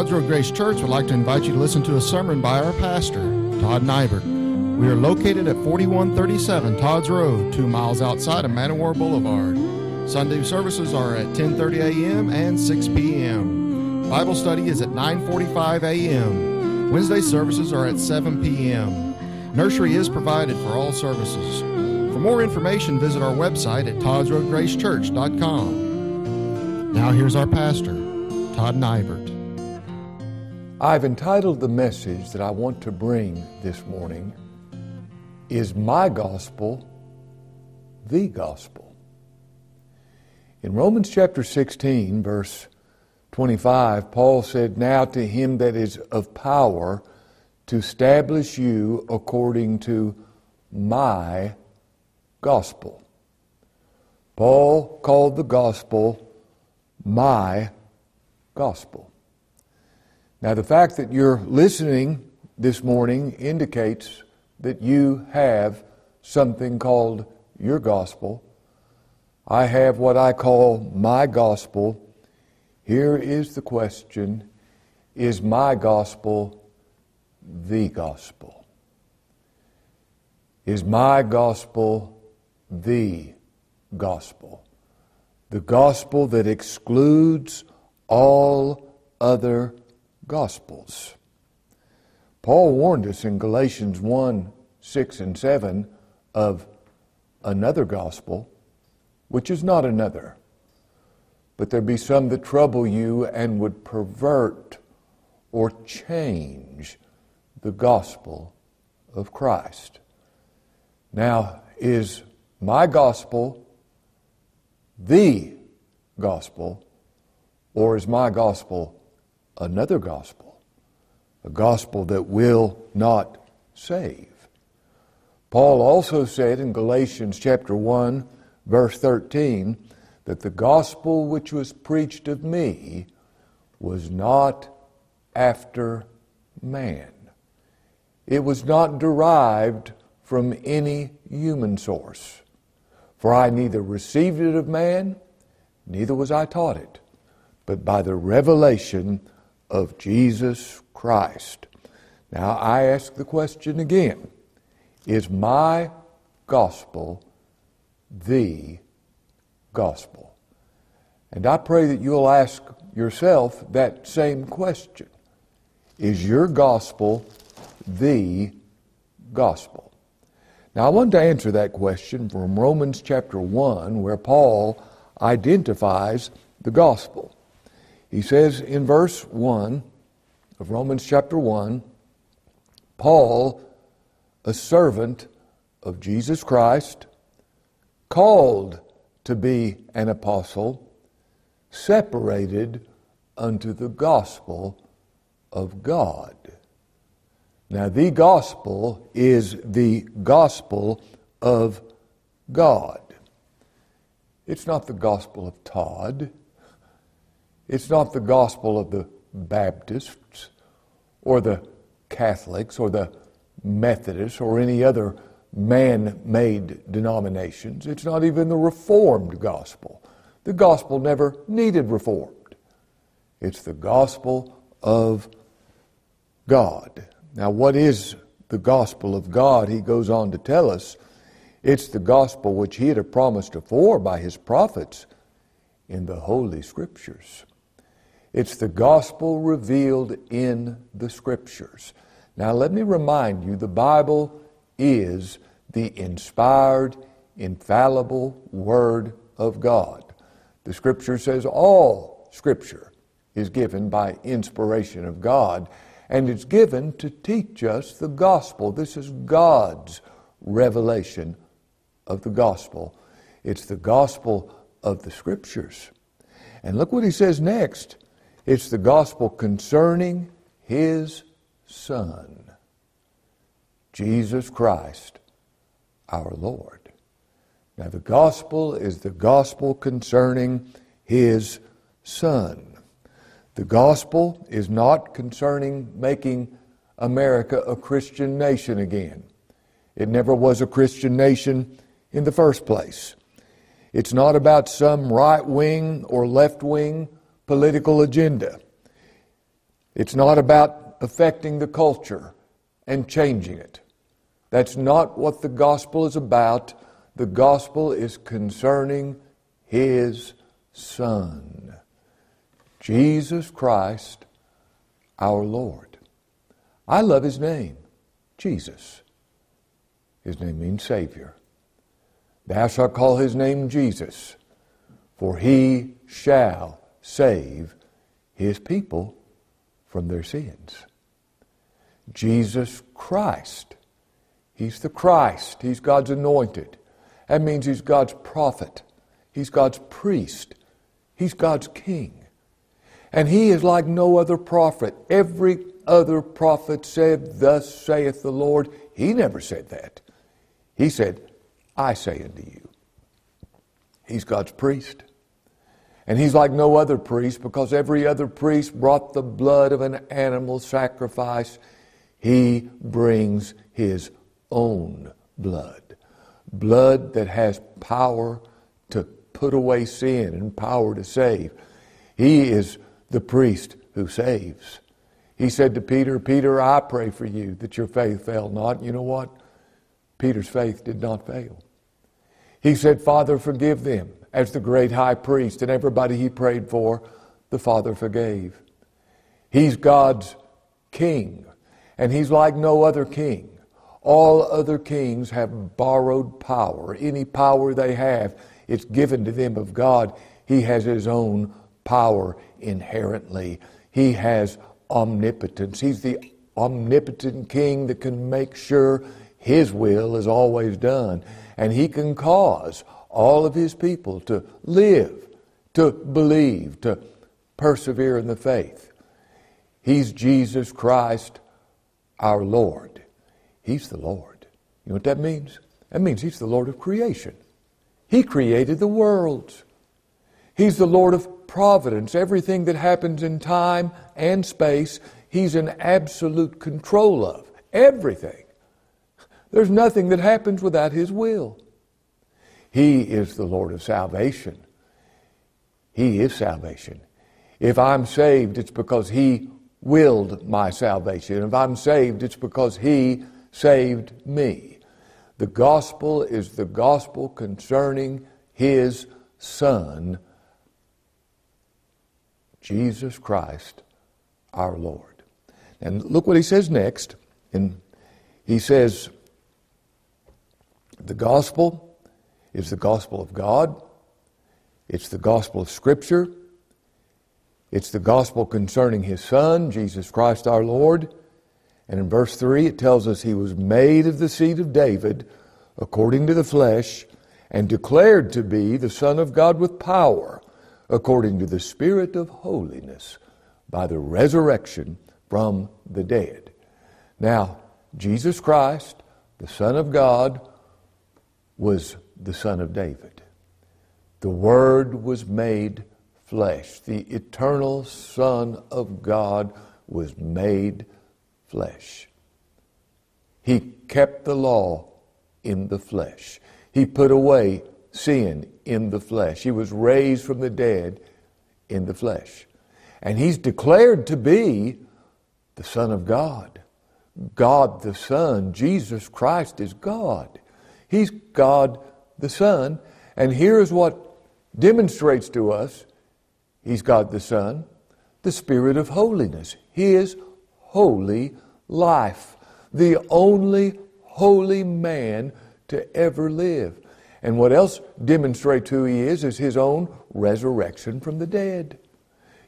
Todd's Road Grace Church would like to invite you to listen to a sermon by our pastor, Todd Nibert. We are located at 4137 Todd's Road, two miles outside of Man War Boulevard. Sunday services are at 10:30 a.m. and 6 p.m. Bible study is at 9:45 a.m. Wednesday services are at 7 p.m. Nursery is provided for all services. For more information, visit our website at toddsroadgracechurch.com. Now here's our pastor, Todd Nibert. I've entitled the message that I want to bring this morning, Is My Gospel the Gospel? In Romans chapter 16, verse 25, Paul said, Now to him that is of power to establish you according to my gospel. Paul called the gospel my gospel. Now, the fact that you're listening this morning indicates that you have something called your gospel. I have what I call my gospel. Here is the question Is my gospel the gospel? Is my gospel the gospel? The gospel that excludes all other gospels. Paul warned us in Galatians 1 6 and 7 of another gospel, which is not another. But there be some that trouble you and would pervert or change the gospel of Christ. Now, is my gospel the gospel, or is my gospel another gospel? A gospel that will not save. Paul also said in Galatians chapter 1, verse 13, that the gospel which was preached of me was not after man. It was not derived from any human source. For I neither received it of man, neither was I taught it, but by the revelation of Jesus Christ. Now I ask the question again Is my gospel the gospel? And I pray that you'll ask yourself that same question Is your gospel the gospel? Now, I want to answer that question from Romans chapter 1, where Paul identifies the gospel. He says in verse 1 of Romans chapter 1 Paul, a servant of Jesus Christ, called to be an apostle, separated unto the gospel of God. Now, the gospel is the gospel of God. It's not the gospel of Todd. It's not the gospel of the Baptists or the Catholics or the Methodists or any other man made denominations. It's not even the Reformed gospel. The gospel never needed reformed. It's the gospel of God. Now, what is the gospel of God? He goes on to tell us it's the gospel which he had promised afore by his prophets in the Holy Scriptures. It's the gospel revealed in the Scriptures. Now, let me remind you the Bible is the inspired, infallible Word of God. The Scripture says all Scripture is given by inspiration of God and it's given to teach us the gospel. This is God's revelation of the gospel. It's the gospel of the scriptures. And look what he says next it's the gospel concerning his Son, Jesus Christ, our Lord. Now, the gospel is the gospel concerning his Son. The gospel is not concerning making America a Christian nation again. It never was a Christian nation in the first place. It's not about some right wing or left wing political agenda. It's not about affecting the culture and changing it. That's not what the gospel is about. The gospel is concerning His Son, Jesus Christ, our Lord. I love His name, Jesus. His name means Savior. Thou shalt call His name Jesus, for He shall save His people from their sins. Jesus Christ. He's the Christ. He's God's anointed. That means He's God's prophet. He's God's priest. He's God's king. And He is like no other prophet. Every other prophet said, Thus saith the Lord. He never said that. He said, I say unto you. He's God's priest. And he's like no other priest because every other priest brought the blood of an animal sacrifice. He brings his own blood. Blood that has power to put away sin and power to save. He is the priest who saves. He said to Peter, Peter, I pray for you that your faith fail not. You know what? Peter's faith did not fail. He said, Father, forgive them as the great high priest, and everybody he prayed for, the Father forgave. He's God's king, and he's like no other king. All other kings have borrowed power. Any power they have, it's given to them of God. He has his own power inherently. He has omnipotence. He's the omnipotent king that can make sure his will is always done. And he can cause all of his people to live, to believe, to persevere in the faith. He's Jesus Christ, our Lord. He's the Lord. You know what that means? That means He's the Lord of creation. He created the worlds. He's the Lord of providence. Everything that happens in time and space, He's in absolute control of. Everything. There's nothing that happens without His will. He is the Lord of salvation. He is salvation. If I'm saved, it's because He willed my salvation. If I'm saved, it's because He saved me. The gospel is the gospel concerning His Son, Jesus Christ, our Lord. And look what He says next. And He says, the gospel is the gospel of God, it's the gospel of Scripture, it's the gospel concerning His Son, Jesus Christ our Lord. And in verse 3, it tells us He was made of the seed of David according to the flesh and declared to be the Son of God with power according to the Spirit of holiness by the resurrection from the dead. Now, Jesus Christ, the Son of God, was the Son of David. The Word was made flesh. The eternal Son of God was made flesh. He kept the law in the flesh. He put away sin in the flesh. He was raised from the dead in the flesh. And he's declared to be the Son of God. God the Son, Jesus Christ is God. He's God the Son. And here's what demonstrates to us He's God the Son the Spirit of holiness, His holy life, the only holy man to ever live. And what else demonstrates who He is is His own resurrection from the dead.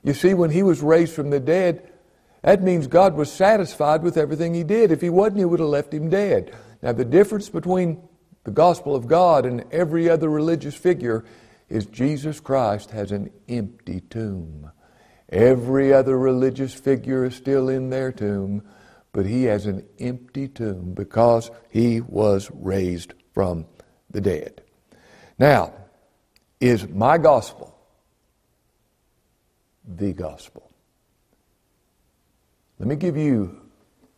You see, when He was raised from the dead, that means God was satisfied with everything He did. If He wasn't, He would have left Him dead. Now, the difference between the gospel of God and every other religious figure is Jesus Christ has an empty tomb. Every other religious figure is still in their tomb, but he has an empty tomb because he was raised from the dead. Now, is my gospel the gospel? Let me give you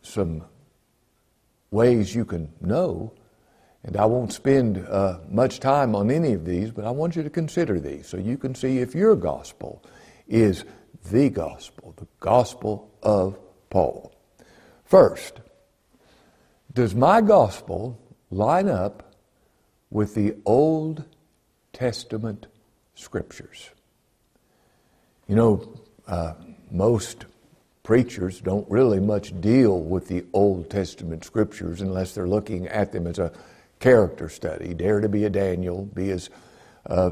some ways you can know and I won't spend uh, much time on any of these, but I want you to consider these so you can see if your gospel is the gospel, the gospel of Paul. First, does my gospel line up with the Old Testament scriptures? You know, uh, most preachers don't really much deal with the Old Testament scriptures unless they're looking at them as a character study. Dare to be a Daniel, be as, uh,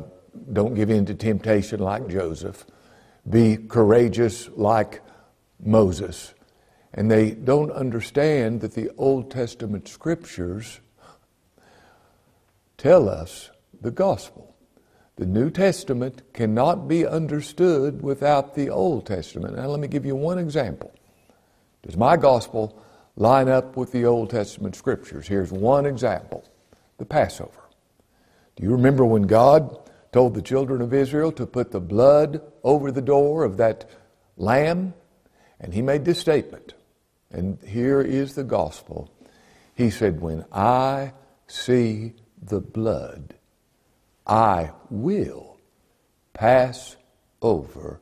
don't give in to temptation like Joseph, be courageous like Moses. And they don't understand that the Old Testament scriptures tell us the gospel. The New Testament cannot be understood without the Old Testament. Now, let me give you one example. Does my gospel line up with the Old Testament scriptures? Here's one example the Passover. Do you remember when God told the children of Israel to put the blood over the door of that lamb? And he made this statement, and here is the gospel. He said, When I see the blood, I will pass over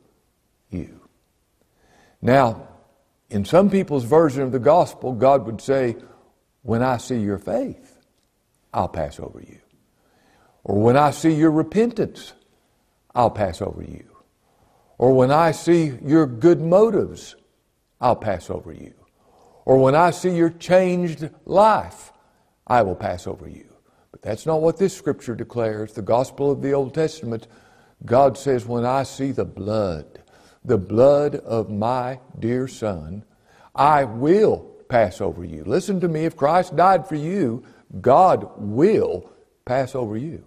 you. Now, in some people's version of the gospel, God would say, When I see your faith, I'll pass over you. Or when I see your repentance, I'll pass over you. Or when I see your good motives, I'll pass over you. Or when I see your changed life, I will pass over you. But that's not what this scripture declares. The gospel of the Old Testament, God says, when I see the blood, the blood of my dear Son, I will pass over you. Listen to me. If Christ died for you, God will pass over you.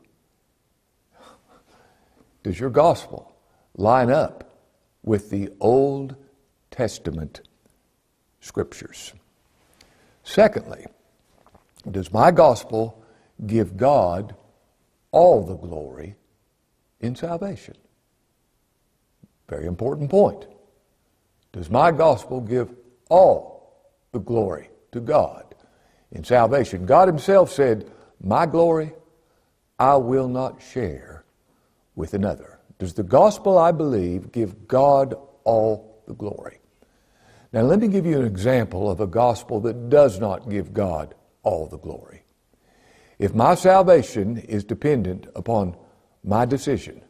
Does your gospel line up with the Old Testament scriptures? Secondly, does my gospel give God all the glory in salvation? Very important point. Does my gospel give all the glory to God in salvation? God Himself said, My glory I will not share with another. Does the gospel I believe give God all the glory? Now, let me give you an example of a gospel that does not give God all the glory. If my salvation is dependent upon my decision,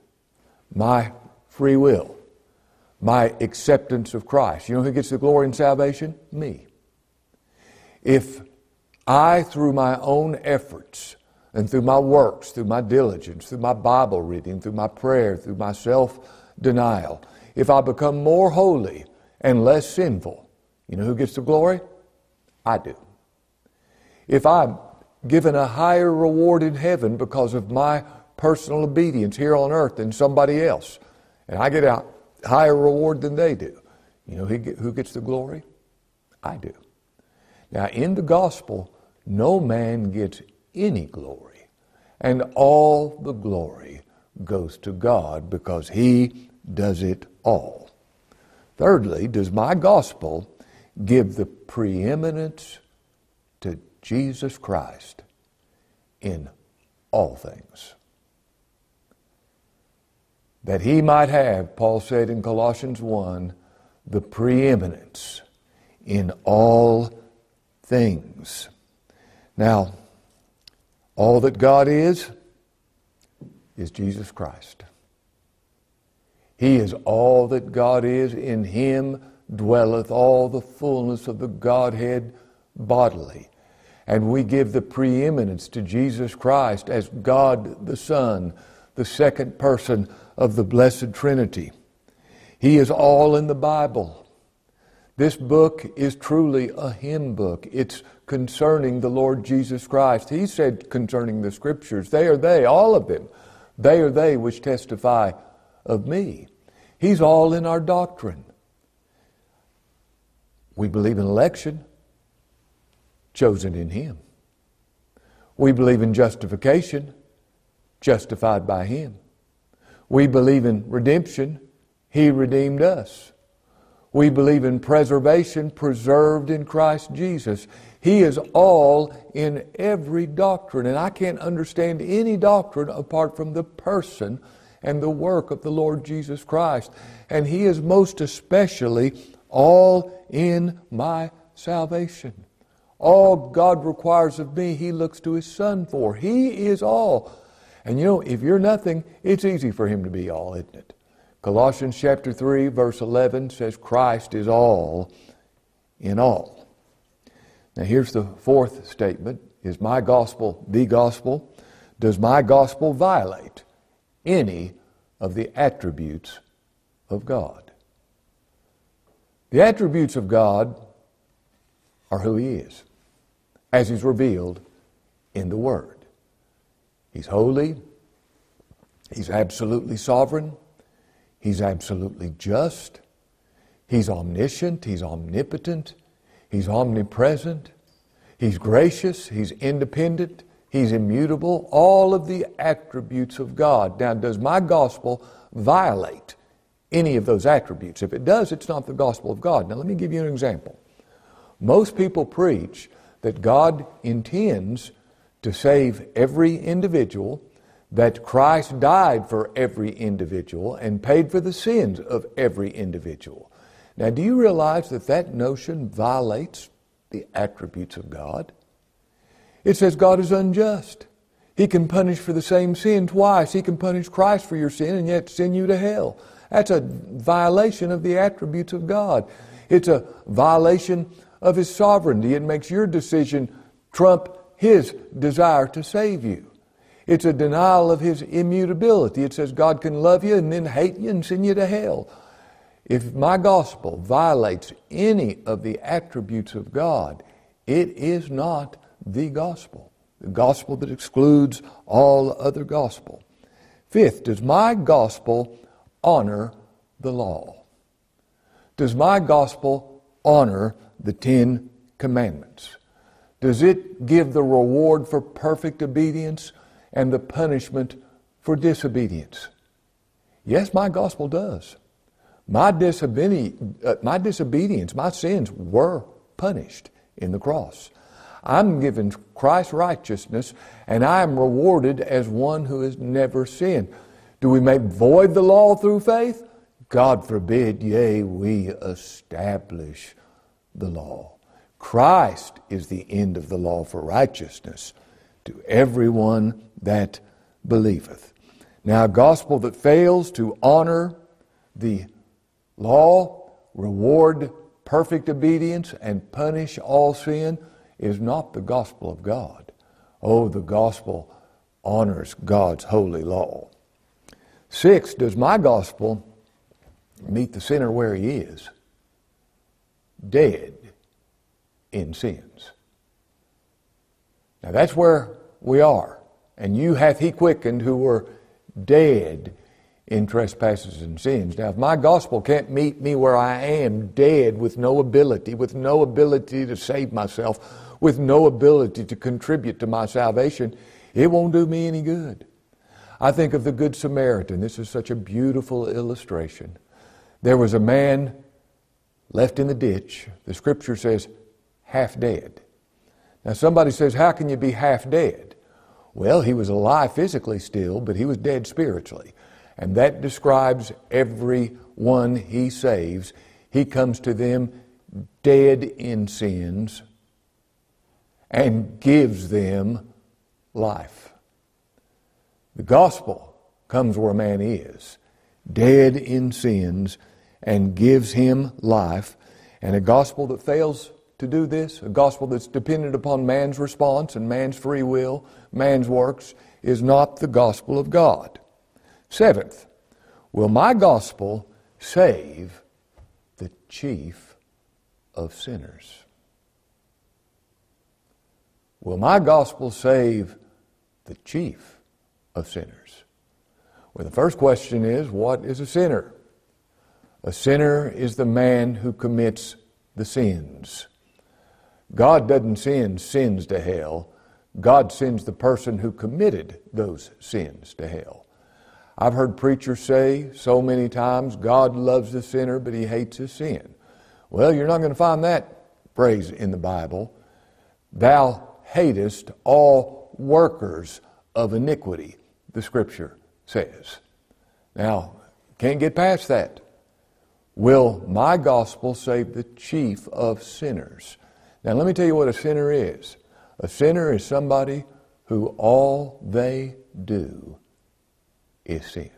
my free will, my acceptance of Christ, you know who gets the glory in salvation? Me. If I, through my own efforts and through my works, through my diligence, through my Bible reading, through my prayer, through my self denial, if I become more holy and less sinful, you know who gets the glory? I do. If I'm given a higher reward in heaven because of my personal obedience here on earth than somebody else, and I get a higher reward than they do, you know who gets the glory? I do. Now, in the gospel, no man gets any glory, and all the glory goes to God because He does it all. Thirdly, does my gospel give the preeminence to Jesus Christ in all things? That he might have, Paul said in Colossians 1, the preeminence in all things. Now, all that God is, is Jesus Christ. He is all that God is. In Him dwelleth all the fullness of the Godhead bodily. And we give the preeminence to Jesus Christ as God the Son, the second person of the Blessed Trinity. He is all in the Bible. This book is truly a Him book. It's concerning the Lord Jesus Christ. He said concerning the Scriptures, they are they, all of them. They are they which testify of me. He's all in our doctrine. We believe in election, chosen in Him. We believe in justification, justified by Him. We believe in redemption, He redeemed us. We believe in preservation, preserved in Christ Jesus. He is all in every doctrine, and I can't understand any doctrine apart from the person and the work of the Lord Jesus Christ. And He is most especially all in my salvation. All God requires of me, He looks to His Son for. He is all. And you know, if you're nothing, it's easy for Him to be all, isn't it? Colossians chapter 3, verse 11 says, Christ is all in all. Now, here's the fourth statement Is my gospel the gospel? Does my gospel violate any of the attributes of God? The attributes of God are who He is, as He's revealed in the Word. He's holy, He's absolutely sovereign, He's absolutely just, He's omniscient, He's omnipotent, He's omnipresent, He's gracious, He's independent, He's immutable, all of the attributes of God. Now, does my gospel violate any of those attributes? If it does, it's not the gospel of God. Now, let me give you an example. Most people preach that God intends to save every individual, that Christ died for every individual and paid for the sins of every individual. Now, do you realize that that notion violates the attributes of God? It says God is unjust. He can punish for the same sin twice. He can punish Christ for your sin and yet send you to hell. That's a violation of the attributes of God. It's a violation of His sovereignty. It makes your decision trump His desire to save you. It's a denial of His immutability. It says God can love you and then hate you and send you to hell. If my gospel violates any of the attributes of God, it is not the gospel, the gospel that excludes all other gospel. Fifth, does my gospel honor the law? Does my gospel honor the Ten Commandments? Does it give the reward for perfect obedience and the punishment for disobedience? Yes, my gospel does. My, disobedience, uh, my disobedience, my sins were punished in the cross. I'm given Christ's righteousness, and I am rewarded as one who has never sinned. Do we make void the law through faith? God forbid, yea, we establish the law. Christ is the end of the law for righteousness to everyone that believeth. Now, a gospel that fails to honor the law, reward perfect obedience, and punish all sin is not the gospel of God. Oh, the gospel honors God's holy law. Six, does my gospel meet the sinner where he is? Dead in sins. Now that's where we are. And you hath he quickened who were dead in trespasses and sins. Now, if my gospel can't meet me where I am, dead, with no ability, with no ability to save myself, with no ability to contribute to my salvation, it won't do me any good. I think of the Good Samaritan. This is such a beautiful illustration. There was a man left in the ditch. The scripture says, half dead. Now, somebody says, How can you be half dead? Well, he was alive physically still, but he was dead spiritually. And that describes every one he saves. He comes to them dead in sins and gives them life. The gospel comes where a man is, dead in sins, and gives him life. And a gospel that fails to do this, a gospel that's dependent upon man's response and man's free will, man's works, is not the gospel of God. Seventh, will my gospel save the chief of sinners? Will my gospel save the chief of sinners? Well, the first question is what is a sinner? A sinner is the man who commits the sins. God doesn't send sins to hell. God sends the person who committed those sins to hell. I've heard preachers say so many times, God loves the sinner, but he hates his sin. Well, you're not going to find that phrase in the Bible. Thou hatest all workers of iniquity, the scripture says. Now, can't get past that. Will my gospel save the chief of sinners? Now, let me tell you what a sinner is. A sinner is somebody who all they do is sin.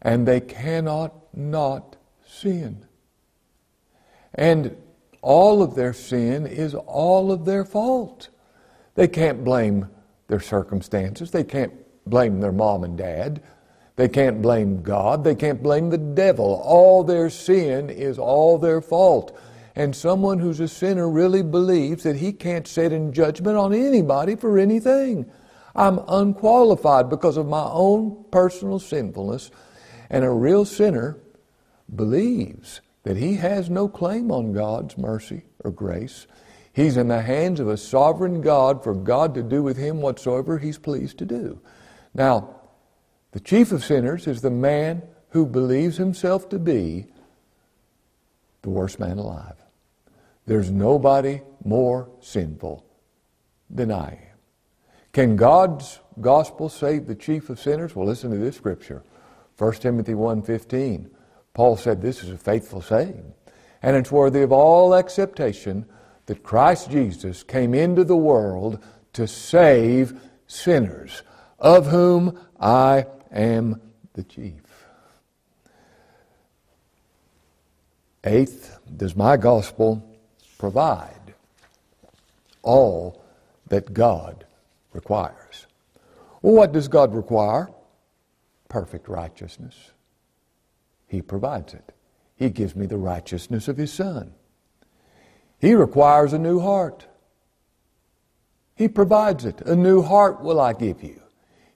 And they cannot not sin. And all of their sin is all of their fault. They can't blame their circumstances. They can't blame their mom and dad. They can't blame God. They can't blame the devil. All their sin is all their fault. And someone who's a sinner really believes that he can't sit in judgment on anybody for anything. I'm unqualified because of my own personal sinfulness. And a real sinner believes that he has no claim on God's mercy or grace. He's in the hands of a sovereign God for God to do with him whatsoever he's pleased to do. Now, the chief of sinners is the man who believes himself to be the worst man alive. There's nobody more sinful than I am. Can God's gospel save the chief of sinners? Well, listen to this scripture. 1 Timothy 1.15. Paul said this is a faithful saying, and it's worthy of all acceptation that Christ Jesus came into the world to save sinners, of whom I am the chief. Eighth, does my gospel provide all that God requires? Well, what does God require? Perfect righteousness. He provides it. He gives me the righteousness of His Son. He requires a new heart. He provides it. A new heart will I give you.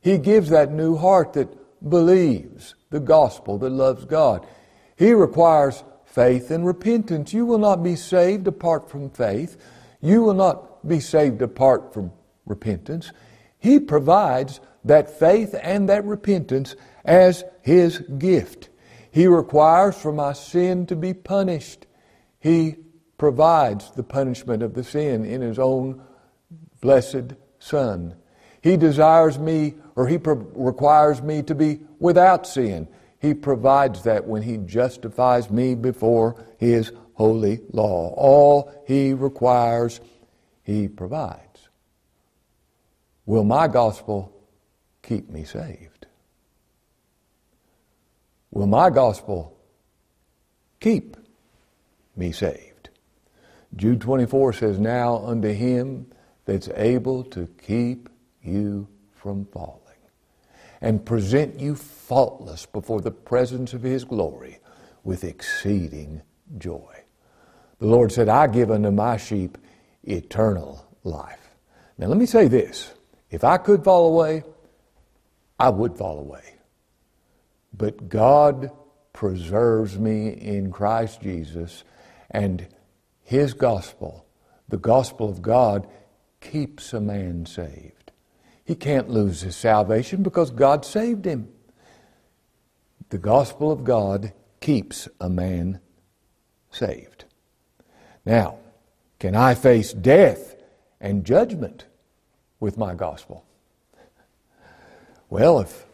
He gives that new heart that believes the gospel, that loves God. He requires faith and repentance. You will not be saved apart from faith. You will not be saved apart from repentance. He provides that faith and that repentance as His gift. He requires for my sin to be punished. He provides the punishment of the sin in His own blessed Son. He desires me, or He pro- requires me to be without sin. He provides that when He justifies me before His holy law. All He requires, He provides. Will my gospel keep me saved? Will my gospel keep me saved? Jude 24 says, Now unto him that's able to keep you from falling and present you faultless before the presence of his glory with exceeding joy. The Lord said, I give unto my sheep eternal life. Now let me say this. If I could fall away, I would fall away. But God preserves me in Christ Jesus, and His gospel, the gospel of God, keeps a man saved. He can't lose his salvation because God saved him. The gospel of God keeps a man saved. Now, can I face death and judgment with my gospel? Well, if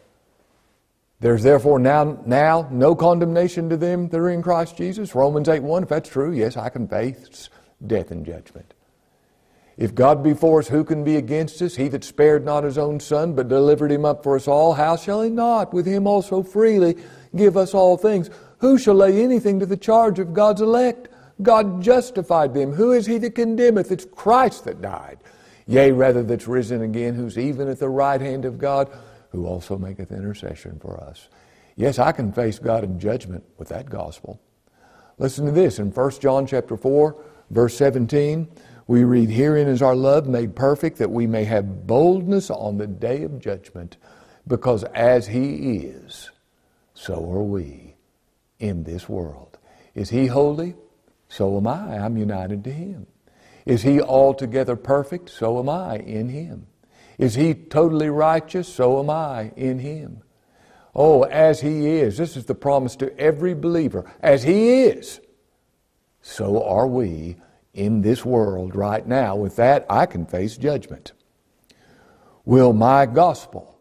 there's therefore now, now no condemnation to them that are in Christ Jesus, Romans 8 1, if that's true, yes, I can face death and judgment. If God be for us, who can be against us? He that spared not his own son, but delivered him up for us all, how shall he not with him also freely give us all things? Who shall lay anything to the charge of God's elect? God justified them. Who is he that condemneth? It's Christ that died. Yea, rather that's risen again, who's even at the right hand of God, who also maketh intercession for us. Yes, I can face God in judgment with that gospel. Listen to this in 1 John chapter 4, verse 17. We read, Herein is our love made perfect, that we may have boldness on the day of judgment, because as He is, so are we in this world. Is He holy? So am I. I'm united to Him. Is he altogether perfect? So am I in him. Is he totally righteous? So am I in him. Oh, as he is, this is the promise to every believer. As he is, so are we in this world right now. With that, I can face judgment. Will my gospel,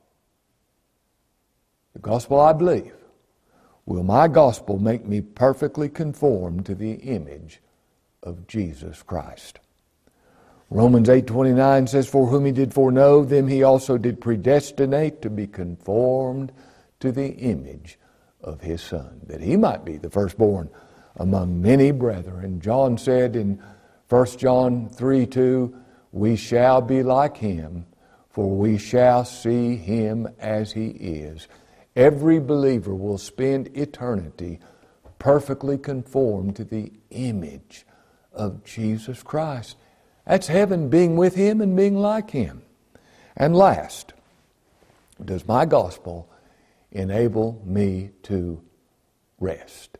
the gospel I believe, will my gospel make me perfectly conform to the image of Jesus Christ. Romans 8:29 says for whom he did foreknow them he also did predestinate to be conformed to the image of his son that he might be the firstborn among many brethren. John said in 1 John 3 2, we shall be like him, for we shall see him as he is. Every believer will spend eternity perfectly conformed to the image of Jesus Christ. That's heaven being with him and being like him. And last, does my gospel enable me to rest?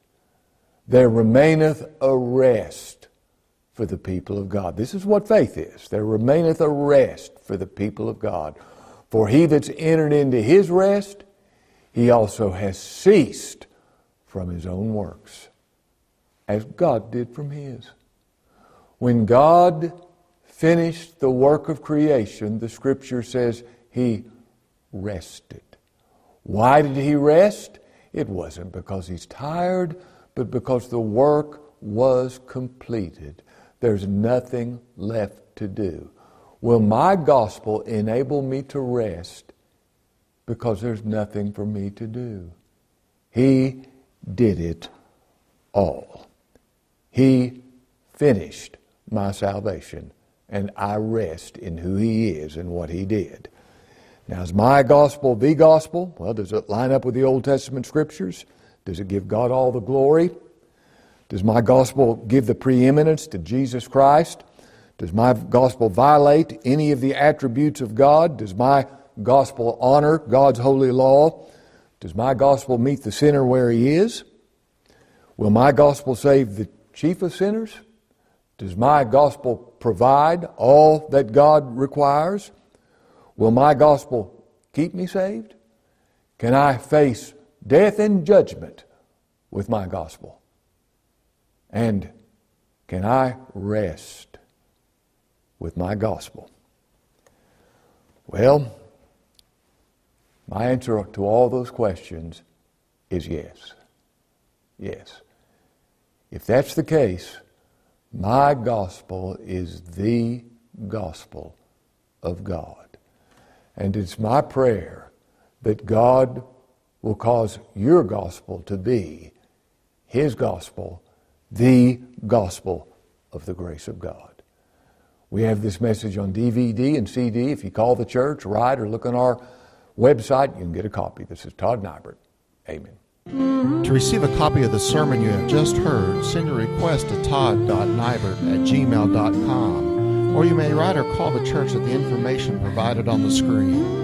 There remaineth a rest for the people of God. This is what faith is. There remaineth a rest for the people of God. For he that's entered into his rest, he also has ceased from his own works, as God did from his. When God finished the work of creation, the scripture says he rested. Why did he rest? It wasn't because he's tired, but because the work was completed. There's nothing left to do. Will my gospel enable me to rest because there's nothing for me to do? He did it all. He finished my salvation, and I rest in who He is and what He did. Now, is my gospel the gospel? Well, does it line up with the Old Testament scriptures? Does it give God all the glory? Does my gospel give the preeminence to Jesus Christ? Does my gospel violate any of the attributes of God? Does my gospel honor God's holy law? Does my gospel meet the sinner where he is? Will my gospel save the chief of sinners? Does my gospel provide all that God requires? Will my gospel keep me saved? Can I face death and judgment with my gospel? And can I rest with my gospel? Well, my answer to all those questions is yes. Yes. If that's the case, my gospel is the gospel of God. And it's my prayer that God will cause your gospel to be His gospel, the gospel of the grace of God. We have this message on DVD and CD. If you call the church, write, or look on our website, you can get a copy. This is Todd Nibert. Amen. To receive a copy of the sermon you have just heard, send your request to todd.nibert at gmail.com, or you may write or call the church at the information provided on the screen.